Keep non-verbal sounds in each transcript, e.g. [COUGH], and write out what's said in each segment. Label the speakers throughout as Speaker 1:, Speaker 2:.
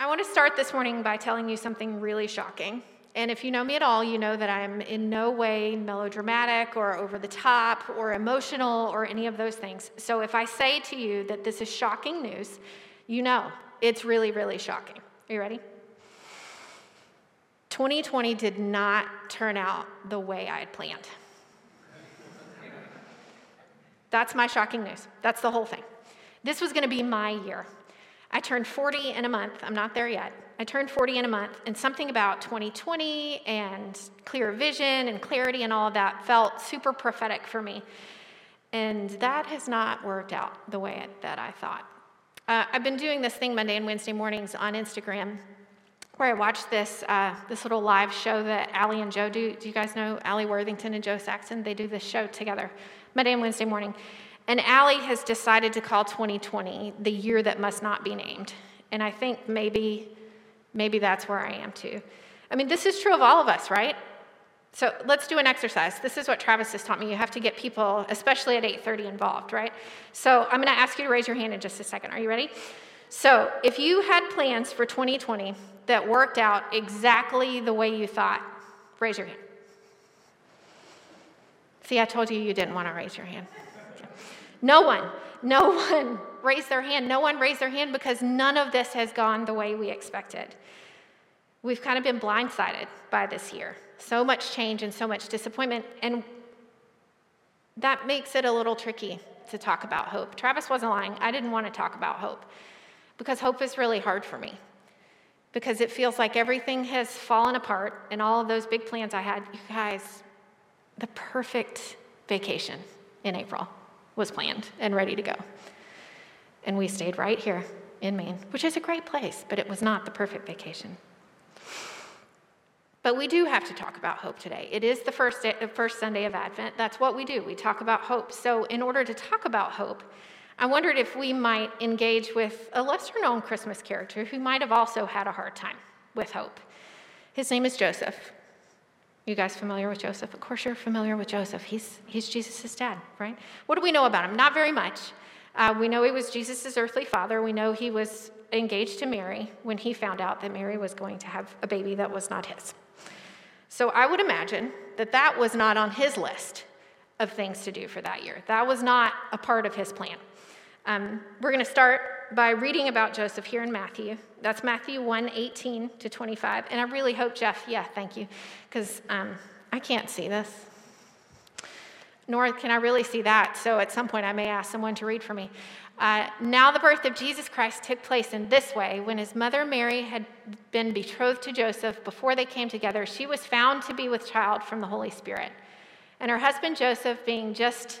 Speaker 1: I want to start this morning by telling you something really shocking. And if you know me at all, you know that I'm in no way melodramatic or over the top or emotional or any of those things. So if I say to you that this is shocking news, you know it's really, really shocking. Are you ready? 2020 did not turn out the way I had planned. That's my shocking news. That's the whole thing. This was going to be my year. I turned 40 in a month. I'm not there yet. I turned 40 in a month, and something about 2020 and clear vision and clarity and all of that felt super prophetic for me. And that has not worked out the way that I thought. Uh, I've been doing this thing Monday and Wednesday mornings on Instagram where I watch this, uh, this little live show that Allie and Jo do. Do you guys know Allie Worthington and Jo Saxton? They do this show together Monday and Wednesday morning. And Allie has decided to call 2020 the year that must not be named. And I think maybe, maybe that's where I am too. I mean, this is true of all of us, right? So let's do an exercise. This is what Travis has taught me. You have to get people, especially at 8:30, involved, right? So I'm going to ask you to raise your hand in just a second. Are you ready? So if you had plans for 2020 that worked out exactly the way you thought, raise your hand. See, I told you you didn't want to raise your hand. No one, no [LAUGHS] one raised their hand. No one raised their hand because none of this has gone the way we expected. We've kind of been blindsided by this year. So much change and so much disappointment. And that makes it a little tricky to talk about hope. Travis wasn't lying. I didn't want to talk about hope because hope is really hard for me. Because it feels like everything has fallen apart and all of those big plans I had, you guys, the perfect vacation in April was planned and ready to go. And we stayed right here in Maine, which is a great place, but it was not the perfect vacation. But we do have to talk about hope today. It is the first, day, the first Sunday of Advent. That's what we do. We talk about hope. So, in order to talk about hope, I wondered if we might engage with a lesser known Christmas character who might have also had a hard time with hope. His name is Joseph. You guys familiar with Joseph? Of course, you're familiar with Joseph. He's, he's Jesus' dad, right? What do we know about him? Not very much. Uh, we know he was Jesus' earthly father. We know he was engaged to Mary when he found out that Mary was going to have a baby that was not his. So I would imagine that that was not on his list of things to do for that year. That was not a part of his plan. Um, we're going to start by reading about Joseph here in Matthew. That's Matthew 1 18 to 25. And I really hope, Jeff, yeah, thank you, because um, I can't see this. Nor can I really see that. So at some point, I may ask someone to read for me. Uh, now, the birth of Jesus Christ took place in this way. When his mother Mary had been betrothed to Joseph, before they came together, she was found to be with child from the Holy Spirit. And her husband Joseph, being just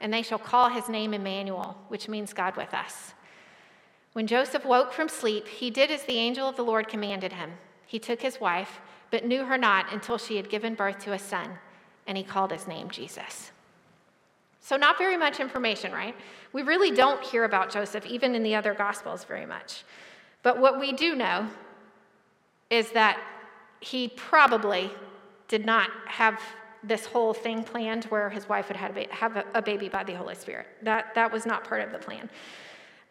Speaker 1: and they shall call his name Emmanuel, which means God with us. When Joseph woke from sleep, he did as the angel of the Lord commanded him. He took his wife, but knew her not until she had given birth to a son, and he called his name Jesus. So, not very much information, right? We really don't hear about Joseph, even in the other Gospels, very much. But what we do know is that he probably did not have this whole thing planned where his wife would have a baby by the Holy Spirit. That, that was not part of the plan.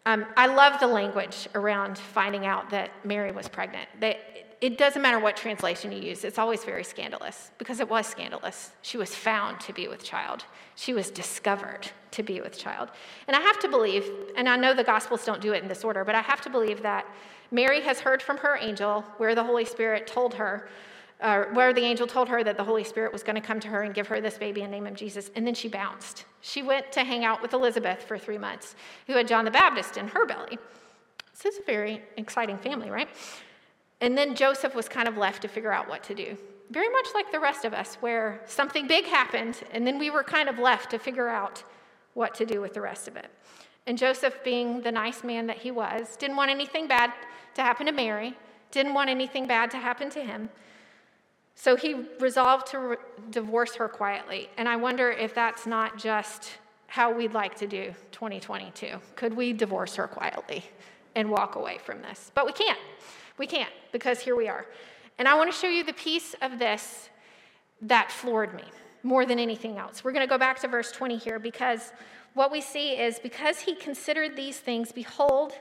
Speaker 1: Um, I love the language around finding out that Mary was pregnant. That it doesn't matter what translation you use, it's always very scandalous because it was scandalous. She was found to be with child, she was discovered to be with child. And I have to believe, and I know the Gospels don't do it in this order, but I have to believe that Mary has heard from her angel where the Holy Spirit told her uh, where the angel told her that the Holy Spirit was going to come to her and give her this baby and name him Jesus. And then she bounced. She went to hang out with Elizabeth for three months, who had John the Baptist in her belly. This is a very exciting family, right? And then Joseph was kind of left to figure out what to do. Very much like the rest of us, where something big happened, and then we were kind of left to figure out what to do with the rest of it. And Joseph, being the nice man that he was, didn't want anything bad to happen to Mary didn't want anything bad to happen to him. So he resolved to re- divorce her quietly. And I wonder if that's not just how we'd like to do 2022. Could we divorce her quietly and walk away from this? But we can't. We can't because here we are. And I want to show you the piece of this that floored me more than anything else. We're going to go back to verse 20 here because what we see is because he considered these things, behold,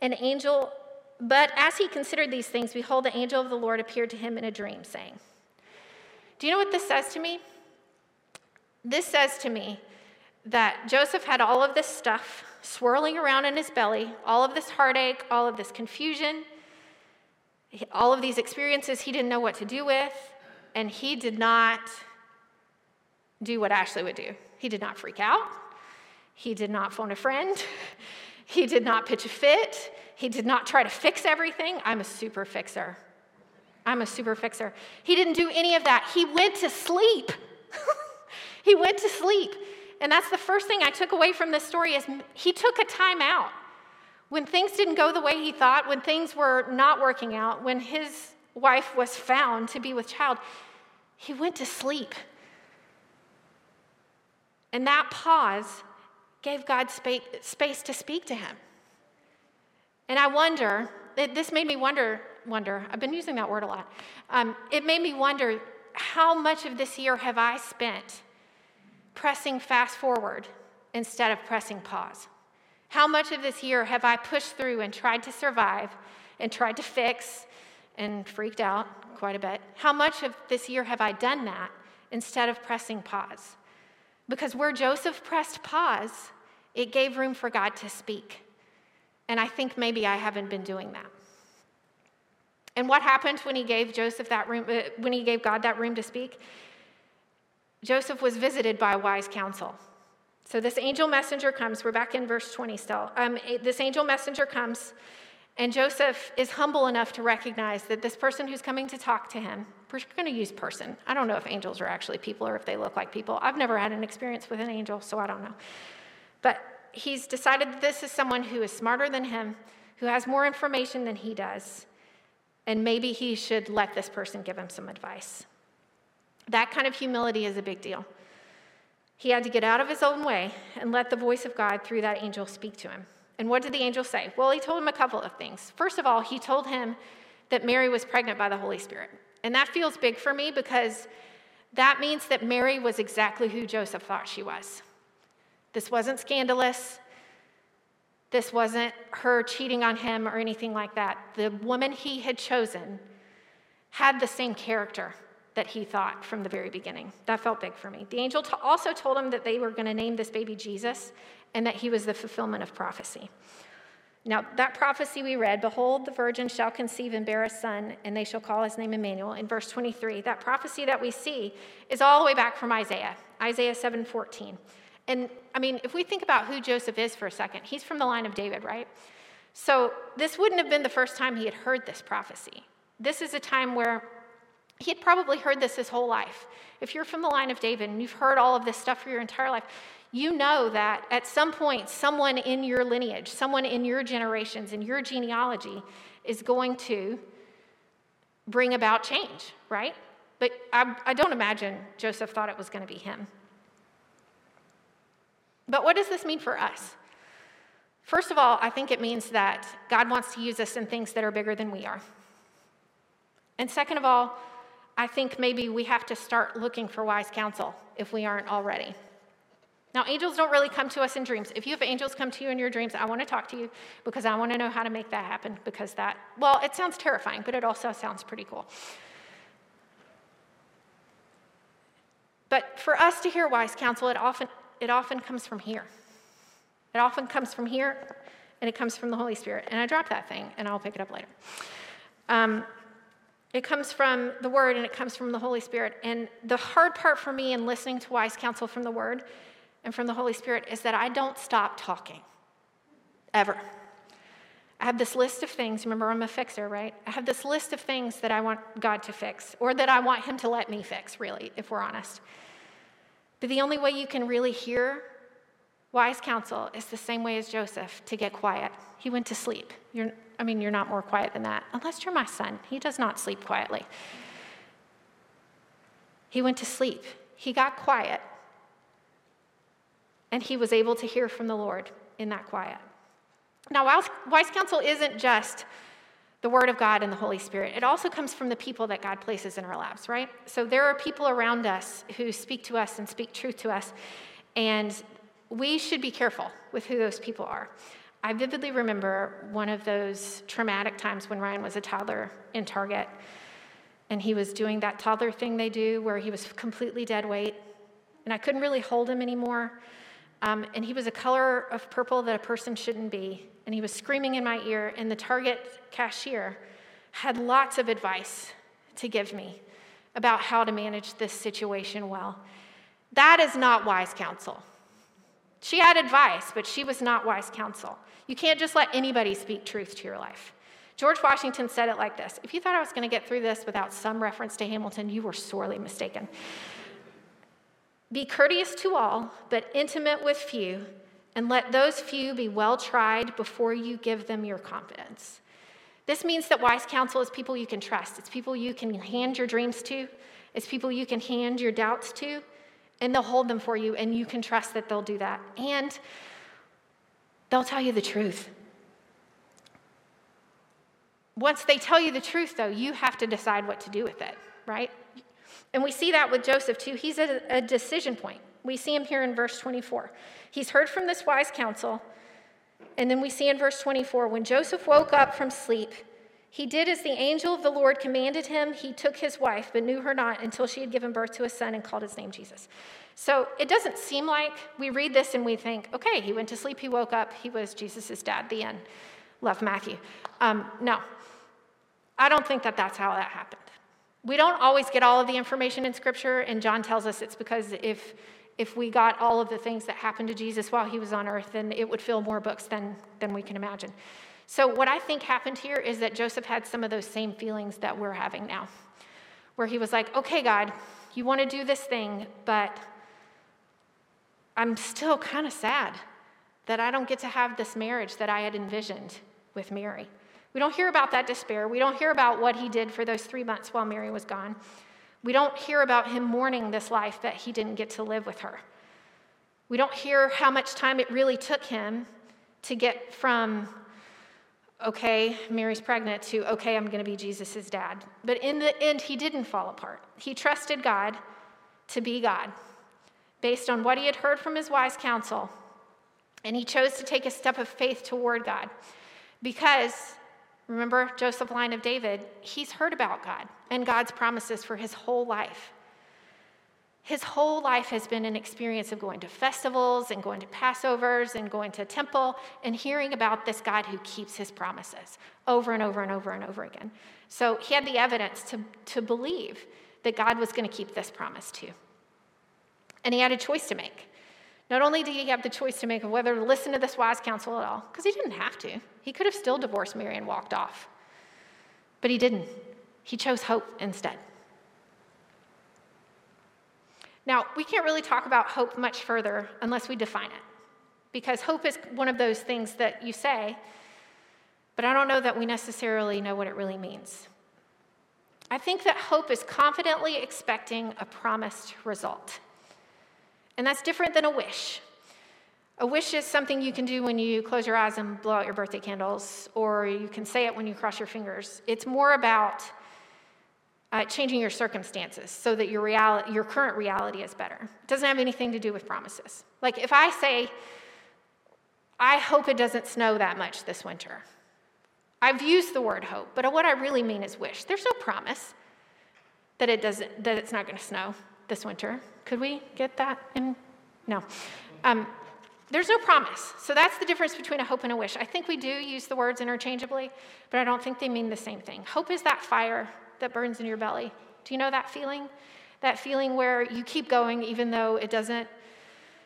Speaker 1: an angel, but as he considered these things, behold, the angel of the Lord appeared to him in a dream, saying, Do you know what this says to me? This says to me that Joseph had all of this stuff swirling around in his belly, all of this heartache, all of this confusion, all of these experiences he didn't know what to do with, and he did not do what Ashley would do. He did not freak out. He did not phone a friend. [LAUGHS] He did not pitch a fit. He did not try to fix everything. I'm a super fixer. I'm a super fixer. He didn't do any of that. He went to sleep. [LAUGHS] he went to sleep. And that's the first thing I took away from this story is he took a time out. When things didn't go the way he thought, when things were not working out, when his wife was found to be with child, he went to sleep. And that pause gave God space to speak to him. And I wonder, this made me wonder, wonder, I've been using that word a lot. Um, it made me wonder how much of this year have I spent pressing fast forward instead of pressing pause? How much of this year have I pushed through and tried to survive and tried to fix and freaked out quite a bit? How much of this year have I done that instead of pressing pause? Because where Joseph pressed pause, it gave room for God to speak. And I think maybe I haven't been doing that. And what happened when he gave Joseph that room, uh, when he gave God that room to speak? Joseph was visited by wise counsel. So this angel messenger comes. We're back in verse 20 still. Um, this angel messenger comes and Joseph is humble enough to recognize that this person who's coming to talk to him, we're going to use person. I don't know if angels are actually people or if they look like people. I've never had an experience with an angel, so I don't know. But he's decided that this is someone who is smarter than him, who has more information than he does, and maybe he should let this person give him some advice. That kind of humility is a big deal. He had to get out of his own way and let the voice of God through that angel speak to him. And what did the angel say? Well, he told him a couple of things. First of all, he told him that Mary was pregnant by the Holy Spirit. And that feels big for me because that means that Mary was exactly who Joseph thought she was. This wasn't scandalous. This wasn't her cheating on him or anything like that. The woman he had chosen had the same character that he thought from the very beginning. That felt big for me. The angel t- also told him that they were going to name this baby Jesus and that he was the fulfillment of prophecy. Now, that prophecy we read, behold, the virgin shall conceive and bear a son, and they shall call his name Emmanuel, in verse 23, that prophecy that we see is all the way back from Isaiah, Isaiah 7 14. And I mean, if we think about who Joseph is for a second, he's from the line of David, right? So this wouldn't have been the first time he had heard this prophecy. This is a time where he had probably heard this his whole life. If you're from the line of David and you've heard all of this stuff for your entire life, you know that at some point, someone in your lineage, someone in your generations, in your genealogy, is going to bring about change, right? But I, I don't imagine Joseph thought it was going to be him. But what does this mean for us? First of all, I think it means that God wants to use us in things that are bigger than we are. And second of all, I think maybe we have to start looking for wise counsel if we aren't already. Now, angels don't really come to us in dreams. If you have angels come to you in your dreams, I want to talk to you because I want to know how to make that happen because that, well, it sounds terrifying, but it also sounds pretty cool. But for us to hear wise counsel, it often, it often comes from here. It often comes from here, and it comes from the Holy Spirit. And I dropped that thing, and I'll pick it up later. Um, it comes from the Word and it comes from the Holy Spirit. And the hard part for me in listening to wise counsel from the Word and from the Holy Spirit is that I don't stop talking, ever. I have this list of things. Remember, I'm a fixer, right? I have this list of things that I want God to fix, or that I want Him to let me fix, really, if we're honest. But the only way you can really hear wise counsel is the same way as Joseph to get quiet. He went to sleep. You're, I mean, you're not more quiet than that, unless you're my son. He does not sleep quietly. He went to sleep, he got quiet, and he was able to hear from the Lord in that quiet. Now, wise counsel isn't just the Word of God and the Holy Spirit. It also comes from the people that God places in our lives, right? So there are people around us who speak to us and speak truth to us, and we should be careful with who those people are. I vividly remember one of those traumatic times when Ryan was a toddler in Target, and he was doing that toddler thing they do where he was completely dead weight, and I couldn't really hold him anymore. Um, and he was a color of purple that a person shouldn't be. And he was screaming in my ear, and the Target cashier had lots of advice to give me about how to manage this situation well. That is not wise counsel. She had advice, but she was not wise counsel. You can't just let anybody speak truth to your life. George Washington said it like this If you thought I was going to get through this without some reference to Hamilton, you were sorely mistaken. Be courteous to all, but intimate with few, and let those few be well tried before you give them your confidence. This means that wise counsel is people you can trust. It's people you can hand your dreams to, it's people you can hand your doubts to, and they'll hold them for you, and you can trust that they'll do that. And they'll tell you the truth. Once they tell you the truth, though, you have to decide what to do with it, right? And we see that with Joseph too. He's at a decision point. We see him here in verse 24. He's heard from this wise counsel. And then we see in verse 24 when Joseph woke up from sleep, he did as the angel of the Lord commanded him. He took his wife, but knew her not until she had given birth to a son and called his name Jesus. So it doesn't seem like we read this and we think, okay, he went to sleep, he woke up, he was Jesus' dad, the end. Love Matthew. Um, no, I don't think that that's how that happened. We don't always get all of the information in Scripture, and John tells us it's because if, if we got all of the things that happened to Jesus while he was on earth, then it would fill more books than, than we can imagine. So, what I think happened here is that Joseph had some of those same feelings that we're having now, where he was like, okay, God, you want to do this thing, but I'm still kind of sad that I don't get to have this marriage that I had envisioned with Mary. We don't hear about that despair. We don't hear about what he did for those three months while Mary was gone. We don't hear about him mourning this life that he didn't get to live with her. We don't hear how much time it really took him to get from, okay, Mary's pregnant, to, okay, I'm going to be Jesus' dad. But in the end, he didn't fall apart. He trusted God to be God based on what he had heard from his wise counsel. And he chose to take a step of faith toward God because Remember Joseph, line of David? He's heard about God and God's promises for his whole life. His whole life has been an experience of going to festivals and going to Passovers and going to temple and hearing about this God who keeps his promises over and over and over and over again. So he had the evidence to, to believe that God was going to keep this promise too. And he had a choice to make. Not only did he have the choice to make of whether to listen to this wise counsel at all, because he didn't have to, he could have still divorced Mary and walked off. But he didn't. He chose hope instead. Now, we can't really talk about hope much further unless we define it, because hope is one of those things that you say, but I don't know that we necessarily know what it really means. I think that hope is confidently expecting a promised result. And that's different than a wish. A wish is something you can do when you close your eyes and blow out your birthday candles, or you can say it when you cross your fingers. It's more about uh, changing your circumstances so that your, reality, your current reality is better. It doesn't have anything to do with promises. Like if I say, I hope it doesn't snow that much this winter, I've used the word hope, but what I really mean is wish. There's no promise that, it doesn't, that it's not going to snow this winter. Could we get that in? No. Um, there's no promise. So that's the difference between a hope and a wish. I think we do use the words interchangeably, but I don't think they mean the same thing. Hope is that fire that burns in your belly. Do you know that feeling? That feeling where you keep going even though it doesn't,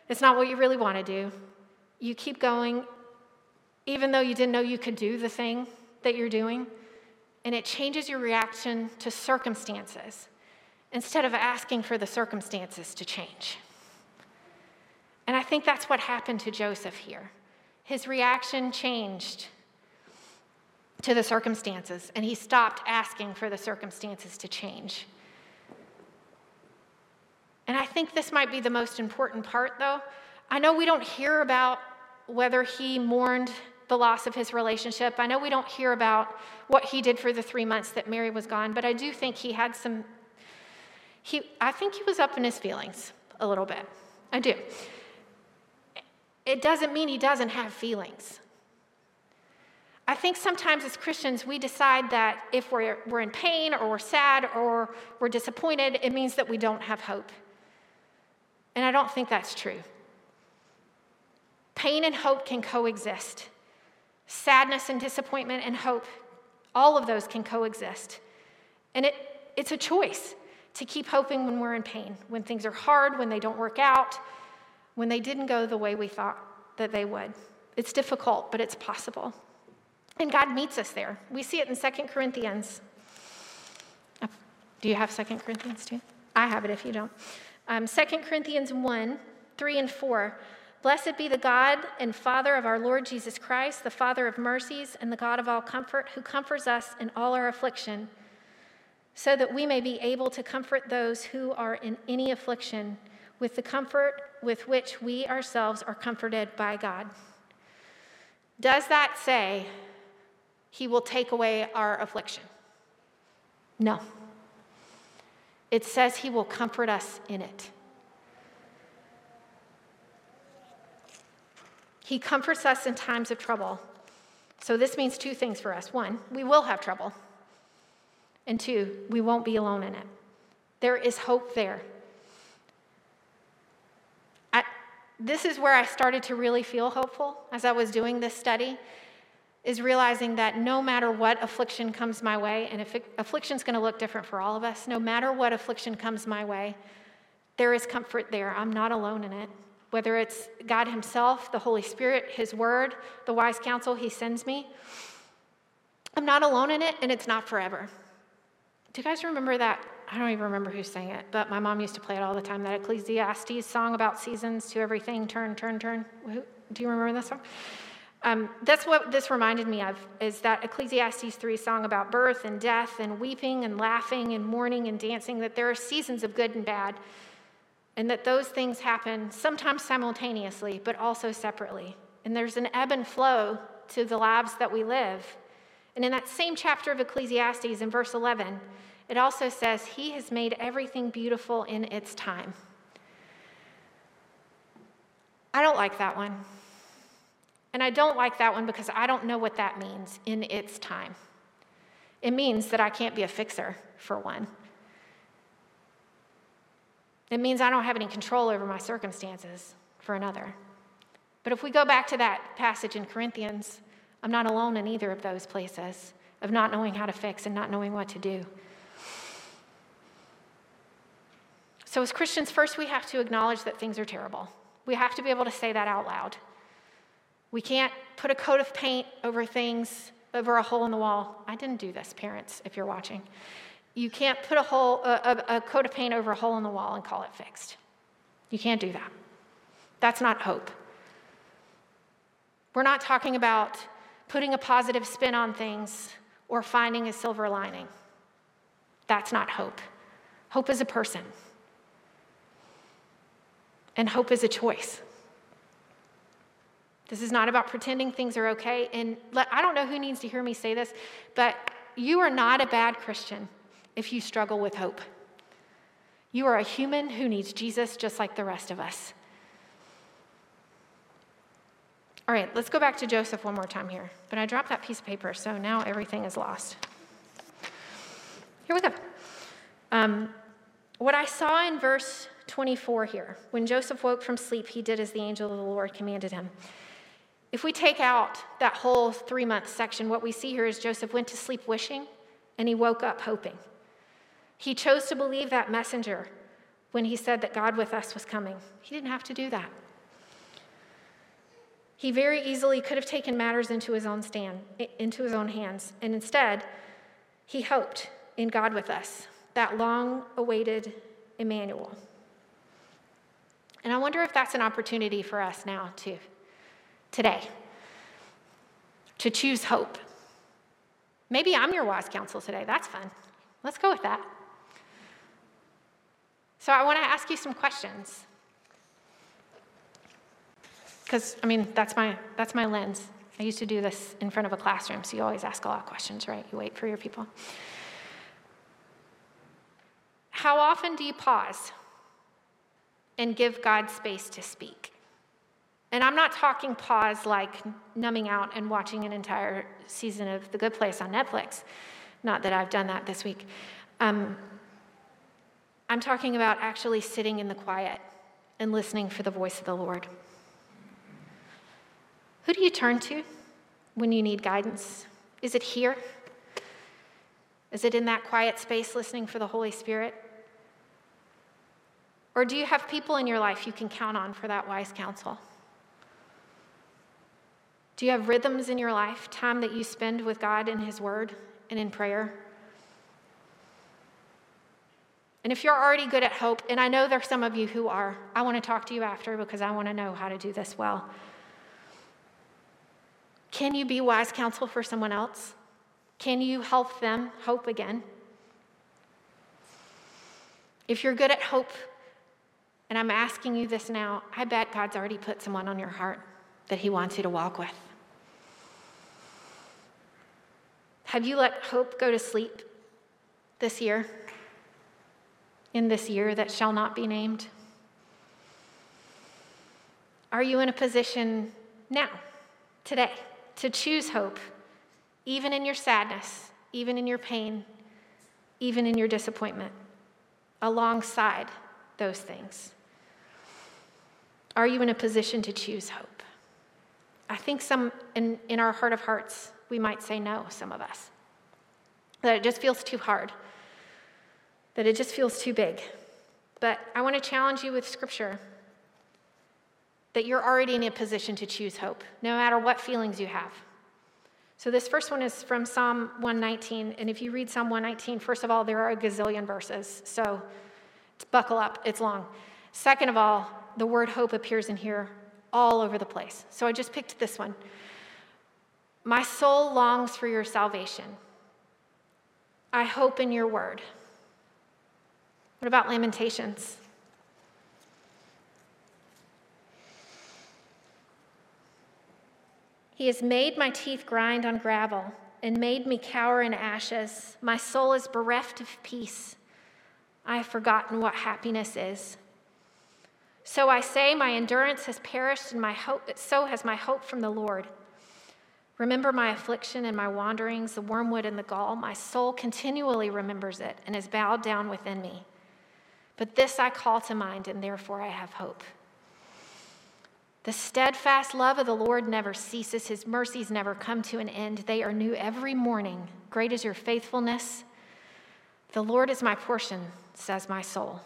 Speaker 1: it's not what you really want to do. You keep going even though you didn't know you could do the thing that you're doing, and it changes your reaction to circumstances instead of asking for the circumstances to change. And I think that's what happened to Joseph here. His reaction changed to the circumstances, and he stopped asking for the circumstances to change. And I think this might be the most important part, though. I know we don't hear about whether he mourned the loss of his relationship. I know we don't hear about what he did for the three months that Mary was gone, but I do think he had some, he, I think he was up in his feelings a little bit. I do. It doesn't mean he doesn't have feelings. I think sometimes as Christians, we decide that if we're, we're in pain or we're sad or we're disappointed, it means that we don't have hope. And I don't think that's true. Pain and hope can coexist. Sadness and disappointment and hope, all of those can coexist. And it, it's a choice to keep hoping when we're in pain, when things are hard, when they don't work out, when they didn't go the way we thought that they would. It's difficult, but it's possible. And God meets us there. We see it in 2 Corinthians. Do you have 2 Corinthians too? I have it if you don't. Um, 2 Corinthians 1 3 and 4. Blessed be the God and Father of our Lord Jesus Christ, the Father of mercies and the God of all comfort, who comforts us in all our affliction, so that we may be able to comfort those who are in any affliction with the comfort with which we ourselves are comforted by God. Does that say he will take away our affliction? No. It says he will comfort us in it. He comforts us in times of trouble. So this means two things for us. One, we will have trouble. And two, we won't be alone in it. There is hope there. I, this is where I started to really feel hopeful as I was doing this study is realizing that no matter what affliction comes my way, and if affliction is going to look different for all of us, no matter what affliction comes my way, there is comfort there. I'm not alone in it. Whether it's God Himself, the Holy Spirit, His Word, the wise counsel He sends me, I'm not alone in it, and it's not forever. Do you guys remember that? I don't even remember who sang it, but my mom used to play it all the time. That Ecclesiastes song about seasons to everything, turn, turn, turn. Do you remember that song? Um, that's what this reminded me of is that Ecclesiastes 3 song about birth and death and weeping and laughing and mourning and dancing, that there are seasons of good and bad, and that those things happen sometimes simultaneously, but also separately. And there's an ebb and flow to the lives that we live. And in that same chapter of Ecclesiastes, in verse 11, it also says, He has made everything beautiful in its time. I don't like that one. And I don't like that one because I don't know what that means in its time. It means that I can't be a fixer, for one. It means I don't have any control over my circumstances, for another. But if we go back to that passage in Corinthians, I'm not alone in either of those places of not knowing how to fix and not knowing what to do. So, as Christians, first we have to acknowledge that things are terrible. We have to be able to say that out loud. We can't put a coat of paint over things, over a hole in the wall. I didn't do this, parents, if you're watching. You can't put a, hole, a, a, coat of paint over a hole in the wall and call it fixed. You can't do that. That's not hope. We're not talking about putting a positive spin on things or finding a silver lining. That's not hope. Hope is a person, and hope is a choice. This is not about pretending things are okay. And let, I don't know who needs to hear me say this, but you are not a bad Christian if you struggle with hope. You are a human who needs Jesus just like the rest of us. All right, let's go back to Joseph one more time here. But I dropped that piece of paper, so now everything is lost. Here we go. Um, what I saw in verse 24 here, when Joseph woke from sleep, he did as the angel of the Lord commanded him. If we take out that whole three month section, what we see here is Joseph went to sleep wishing and he woke up hoping. He chose to believe that messenger when he said that God with us was coming. He didn't have to do that. He very easily could have taken matters into his own stand, into his own hands, and instead, he hoped in God with us, that long awaited Emmanuel. And I wonder if that's an opportunity for us now, too today to choose hope, Maybe I'm your wise counsel today. That's fun. Let's go with that. So I want to ask you some questions. Because, I mean, that's my, that's my lens. I used to do this in front of a classroom, so you always ask a lot of questions, right? You wait for your people. How often do you pause and give God space to speak? And I'm not talking pause like numbing out and watching an entire season of The Good Place on Netflix. Not that I've done that this week. Um, I'm talking about actually sitting in the quiet and listening for the voice of the Lord. Who do you turn to when you need guidance? Is it here? Is it in that quiet space listening for the Holy Spirit? Or do you have people in your life you can count on for that wise counsel? Do you have rhythms in your life, time that you spend with God in His Word and in prayer? And if you're already good at hope, and I know there's some of you who are, I want to talk to you after because I want to know how to do this well. Can you be wise counsel for someone else? Can you help them hope again? If you're good at hope, and I'm asking you this now, I bet God's already put someone on your heart that He wants you to walk with. Have you let hope go to sleep this year? In this year that shall not be named? Are you in a position now, today, to choose hope, even in your sadness, even in your pain, even in your disappointment, alongside those things? Are you in a position to choose hope? I think some in, in our heart of hearts, we might say no, some of us. That it just feels too hard, that it just feels too big. But I want to challenge you with scripture that you're already in a position to choose hope, no matter what feelings you have. So, this first one is from Psalm 119. And if you read Psalm 119, first of all, there are a gazillion verses. So, buckle up, it's long. Second of all, the word hope appears in here all over the place. So, I just picked this one. My soul longs for your salvation. I hope in your word. What about Lamentations? He has made my teeth grind on gravel and made me cower in ashes. My soul is bereft of peace. I have forgotten what happiness is. So I say, my endurance has perished, and my hope, so has my hope from the Lord. Remember my affliction and my wanderings, the wormwood and the gall. My soul continually remembers it and is bowed down within me. But this I call to mind, and therefore I have hope. The steadfast love of the Lord never ceases, his mercies never come to an end. They are new every morning. Great is your faithfulness. The Lord is my portion, says my soul.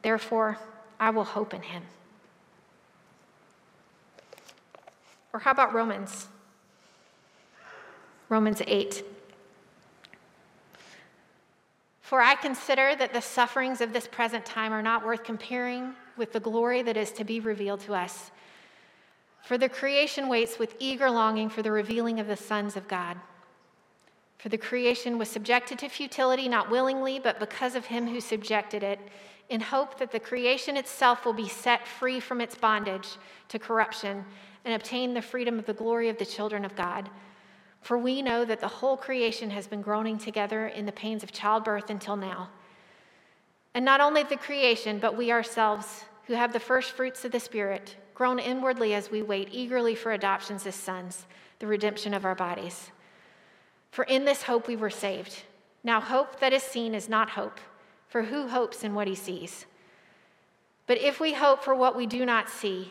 Speaker 1: Therefore, I will hope in him. Or how about Romans? Romans 8. For I consider that the sufferings of this present time are not worth comparing with the glory that is to be revealed to us. For the creation waits with eager longing for the revealing of the sons of God. For the creation was subjected to futility, not willingly, but because of him who subjected it, in hope that the creation itself will be set free from its bondage to corruption and obtain the freedom of the glory of the children of God. For we know that the whole creation has been groaning together in the pains of childbirth until now. And not only the creation, but we ourselves, who have the first fruits of the Spirit, groan inwardly as we wait eagerly for adoptions as sons, the redemption of our bodies. For in this hope we were saved. Now, hope that is seen is not hope, for who hopes in what he sees? But if we hope for what we do not see,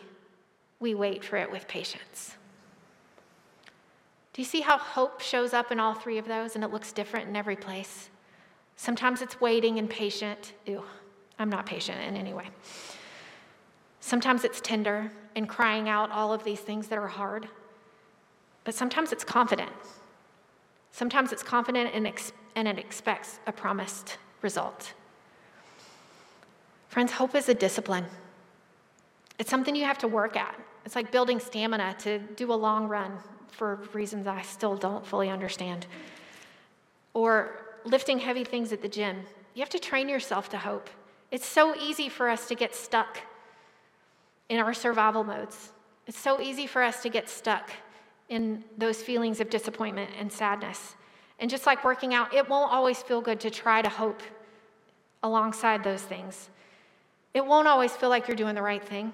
Speaker 1: we wait for it with patience. Do you see how hope shows up in all three of those and it looks different in every place? Sometimes it's waiting and patient. Ew, I'm not patient in any way. Sometimes it's tender and crying out all of these things that are hard. But sometimes it's confident. Sometimes it's confident and, ex- and it expects a promised result. Friends, hope is a discipline. It's something you have to work at. It's like building stamina to do a long run for reasons I still don't fully understand. or lifting heavy things at the gym. You have to train yourself to hope. It's so easy for us to get stuck in our survival modes. It's so easy for us to get stuck in those feelings of disappointment and sadness. And just like working out, it won't always feel good to try to hope alongside those things. It won't always feel like you're doing the right thing.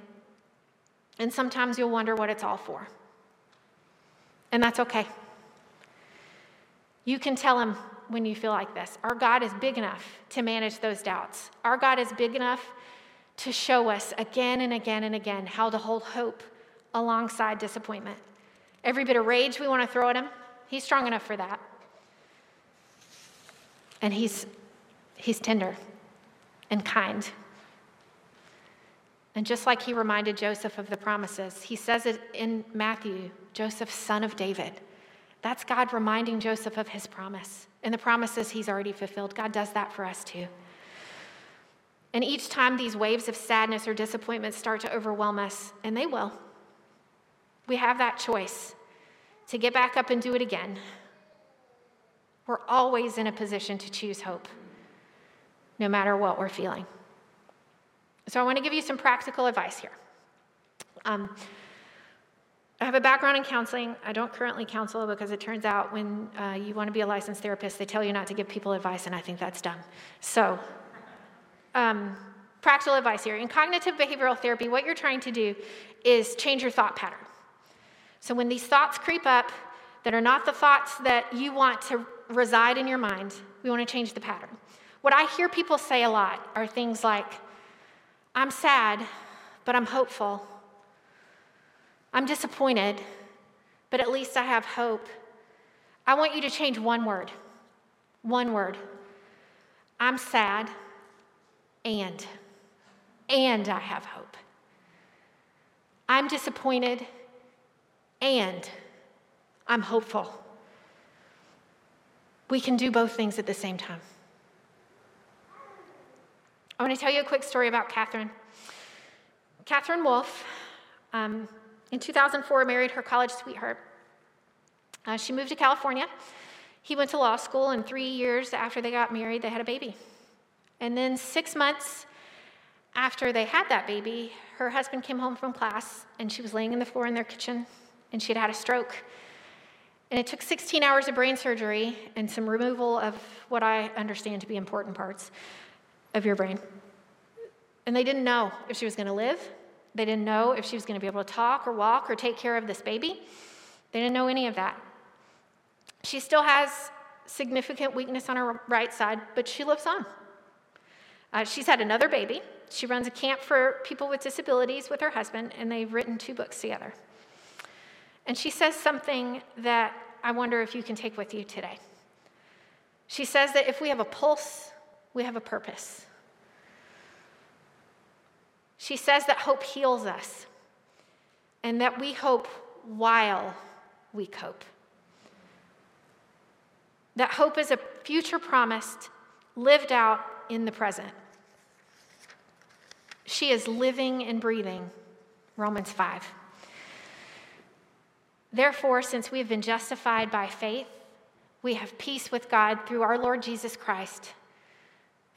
Speaker 1: And sometimes you'll wonder what it's all for. And that's okay. You can tell him when you feel like this. Our God is big enough to manage those doubts. Our God is big enough to show us again and again and again how to hold hope alongside disappointment. Every bit of rage we want to throw at him, he's strong enough for that. And he's, he's tender and kind. And just like he reminded Joseph of the promises, he says it in Matthew Joseph, son of David. That's God reminding Joseph of his promise and the promises he's already fulfilled. God does that for us too. And each time these waves of sadness or disappointment start to overwhelm us, and they will, we have that choice to get back up and do it again. We're always in a position to choose hope, no matter what we're feeling. So, I want to give you some practical advice here. Um, I have a background in counseling. I don't currently counsel because it turns out when uh, you want to be a licensed therapist, they tell you not to give people advice, and I think that's dumb. So, um, practical advice here. In cognitive behavioral therapy, what you're trying to do is change your thought pattern. So when these thoughts creep up that are not the thoughts that you want to reside in your mind, we want to change the pattern. What I hear people say a lot are things like, I'm sad, but I'm hopeful. I'm disappointed, but at least I have hope. I want you to change one word. One word. I'm sad, and, and I have hope. I'm disappointed, and I'm hopeful. We can do both things at the same time. I want to tell you a quick story about Katherine. Katherine Wolf, um, in 2004, married her college sweetheart. Uh, she moved to California. He went to law school, and three years after they got married, they had a baby. And then six months after they had that baby, her husband came home from class and she was laying in the floor in their kitchen and she had had a stroke. And it took 16 hours of brain surgery and some removal of what I understand to be important parts of your brain. And they didn't know if she was going to live. They didn't know if she was going to be able to talk or walk or take care of this baby. They didn't know any of that. She still has significant weakness on her right side, but she lives on. Uh, she's had another baby. She runs a camp for people with disabilities with her husband, and they've written two books together. And she says something that I wonder if you can take with you today. She says that if we have a pulse, we have a purpose. She says that hope heals us and that we hope while we cope. That hope is a future promised, lived out in the present. She is living and breathing. Romans 5. Therefore, since we have been justified by faith, we have peace with God through our Lord Jesus Christ.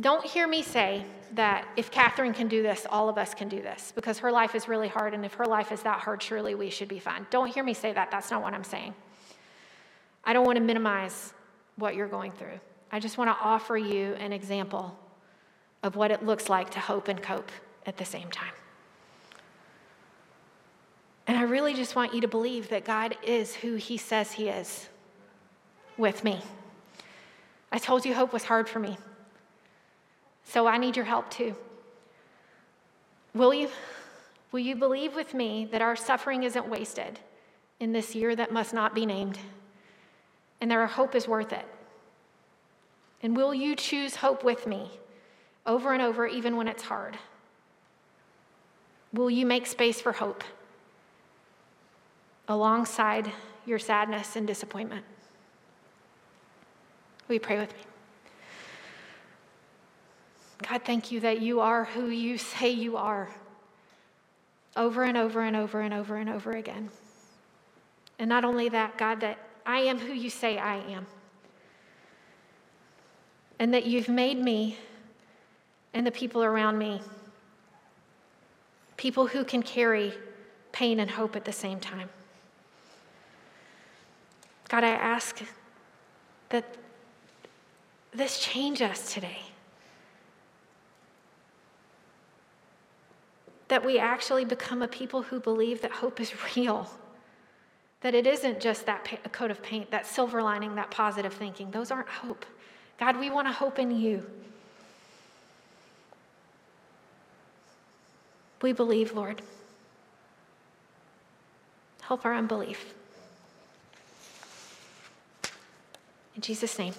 Speaker 1: Don't hear me say that if Katherine can do this, all of us can do this, because her life is really hard, and if her life is that hard, surely we should be fine. Don't hear me say that. That's not what I'm saying. I don't want to minimize what you're going through. I just want to offer you an example of what it looks like to hope and cope at the same time. And I really just want you to believe that God is who He says He is with me. I told you hope was hard for me. So I need your help too. Will you? Will you believe with me that our suffering isn't wasted in this year that must not be named? and that our hope is worth it. And will you choose hope with me over and over, even when it's hard? Will you make space for hope alongside your sadness and disappointment? Will you pray with me? God, thank you that you are who you say you are over and over and over and over and over again. And not only that, God, that I am who you say I am. And that you've made me and the people around me people who can carry pain and hope at the same time. God, I ask that this change us today. That we actually become a people who believe that hope is [LAUGHS] real that it isn't just that coat of paint, that silver lining, that positive thinking. Those aren't hope. God, we want to hope in you. We believe, Lord. Help our unbelief. In Jesus' name.